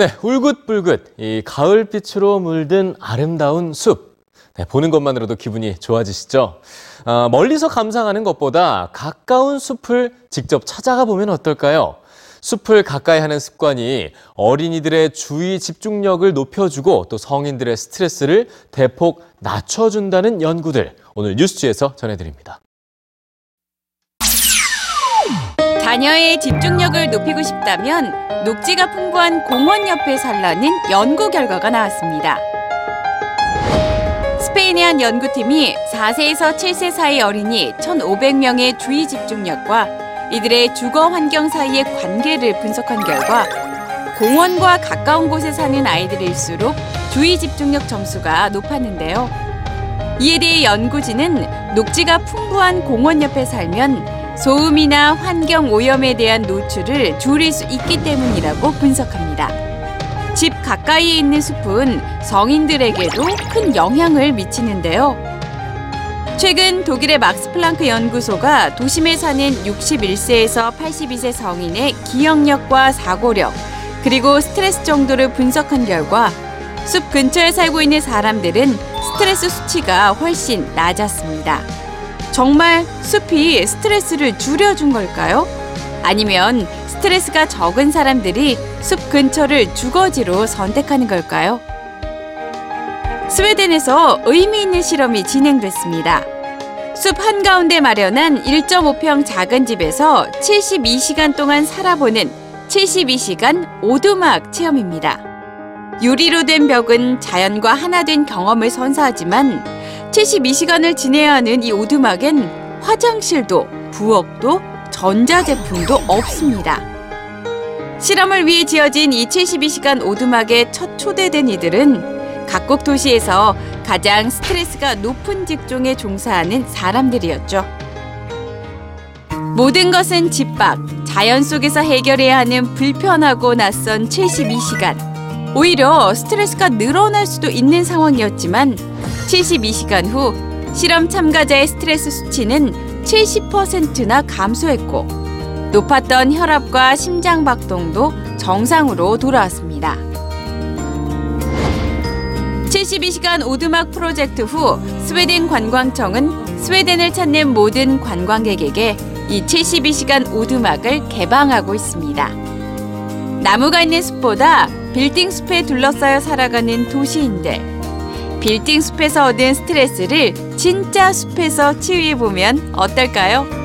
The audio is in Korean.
네, 울긋불긋 이 가을빛으로 물든 아름다운 숲. 네, 보는 것만으로도 기분이 좋아지시죠? 어, 멀리서 감상하는 것보다 가까운 숲을 직접 찾아가 보면 어떨까요? 숲을 가까이 하는 습관이 어린이들의 주의 집중력을 높여주고 또 성인들의 스트레스를 대폭 낮춰준다는 연구들 오늘 뉴스지에서 전해드립니다. 자녀의 집중력을 높이고 싶다면 녹지가 풍부한 공원 옆에 살라는 연구 결과가 나왔습니다. 스페인의 한 연구팀이 4세에서 7세 사이 어린이 1,500명의 주의 집중력과 이들의 주거 환경 사이의 관계를 분석한 결과 공원과 가까운 곳에 사는 아이들일수록 주의 집중력 점수가 높았는데요. 이에 대해 연구진은 녹지가 풍부한 공원 옆에 살면 소음이나 환경 오염에 대한 노출을 줄일 수 있기 때문이라고 분석합니다. 집 가까이에 있는 숲은 성인들에게도 큰 영향을 미치는데요. 최근 독일의 막스 플랑크 연구소가 도심에 사는 61세에서 82세 성인의 기억력과 사고력, 그리고 스트레스 정도를 분석한 결과 숲 근처에 살고 있는 사람들은 스트레스 수치가 훨씬 낮았습니다. 정말 숲이 스트레스를 줄여준 걸까요? 아니면 스트레스가 적은 사람들이 숲 근처를 주거지로 선택하는 걸까요? 스웨덴에서 의미 있는 실험이 진행됐습니다. 숲 한가운데 마련한 1.5평 작은 집에서 72시간 동안 살아보는 72시간 오두막 체험입니다. 유리로 된 벽은 자연과 하나 된 경험을 선사하지만 72시간을 지내야 하는 이 오두막엔 화장실도 부엌도 전자제품도 없습니다. 실험을 위해 지어진 이 72시간 오두막에 첫 초대된 이들은 각국 도시에서 가장 스트레스가 높은 직종에 종사하는 사람들이었죠. 모든 것은 집 밖, 자연 속에서 해결해야 하는 불편하고 낯선 72시간. 오히려 스트레스가 늘어날 수도 있는 상황이었지만 72시간 후 실험 참가자의 스트레스 수치는 70%나 감소했고 높았던 혈압과 심장 박동도 정상으로 돌아왔습니다. 72시간 오두막 프로젝트 후 스웨덴 관광청은 스웨덴을 찾는 모든 관광객에게 이 72시간 오두막을 개방하고 있습니다. 나무가 있는 숲보다 빌딩 숲에 둘러싸여 살아가는 도시인들. 빌딩 숲에서 얻은 스트레스를 진짜 숲에서 치유해 보면 어떨까요?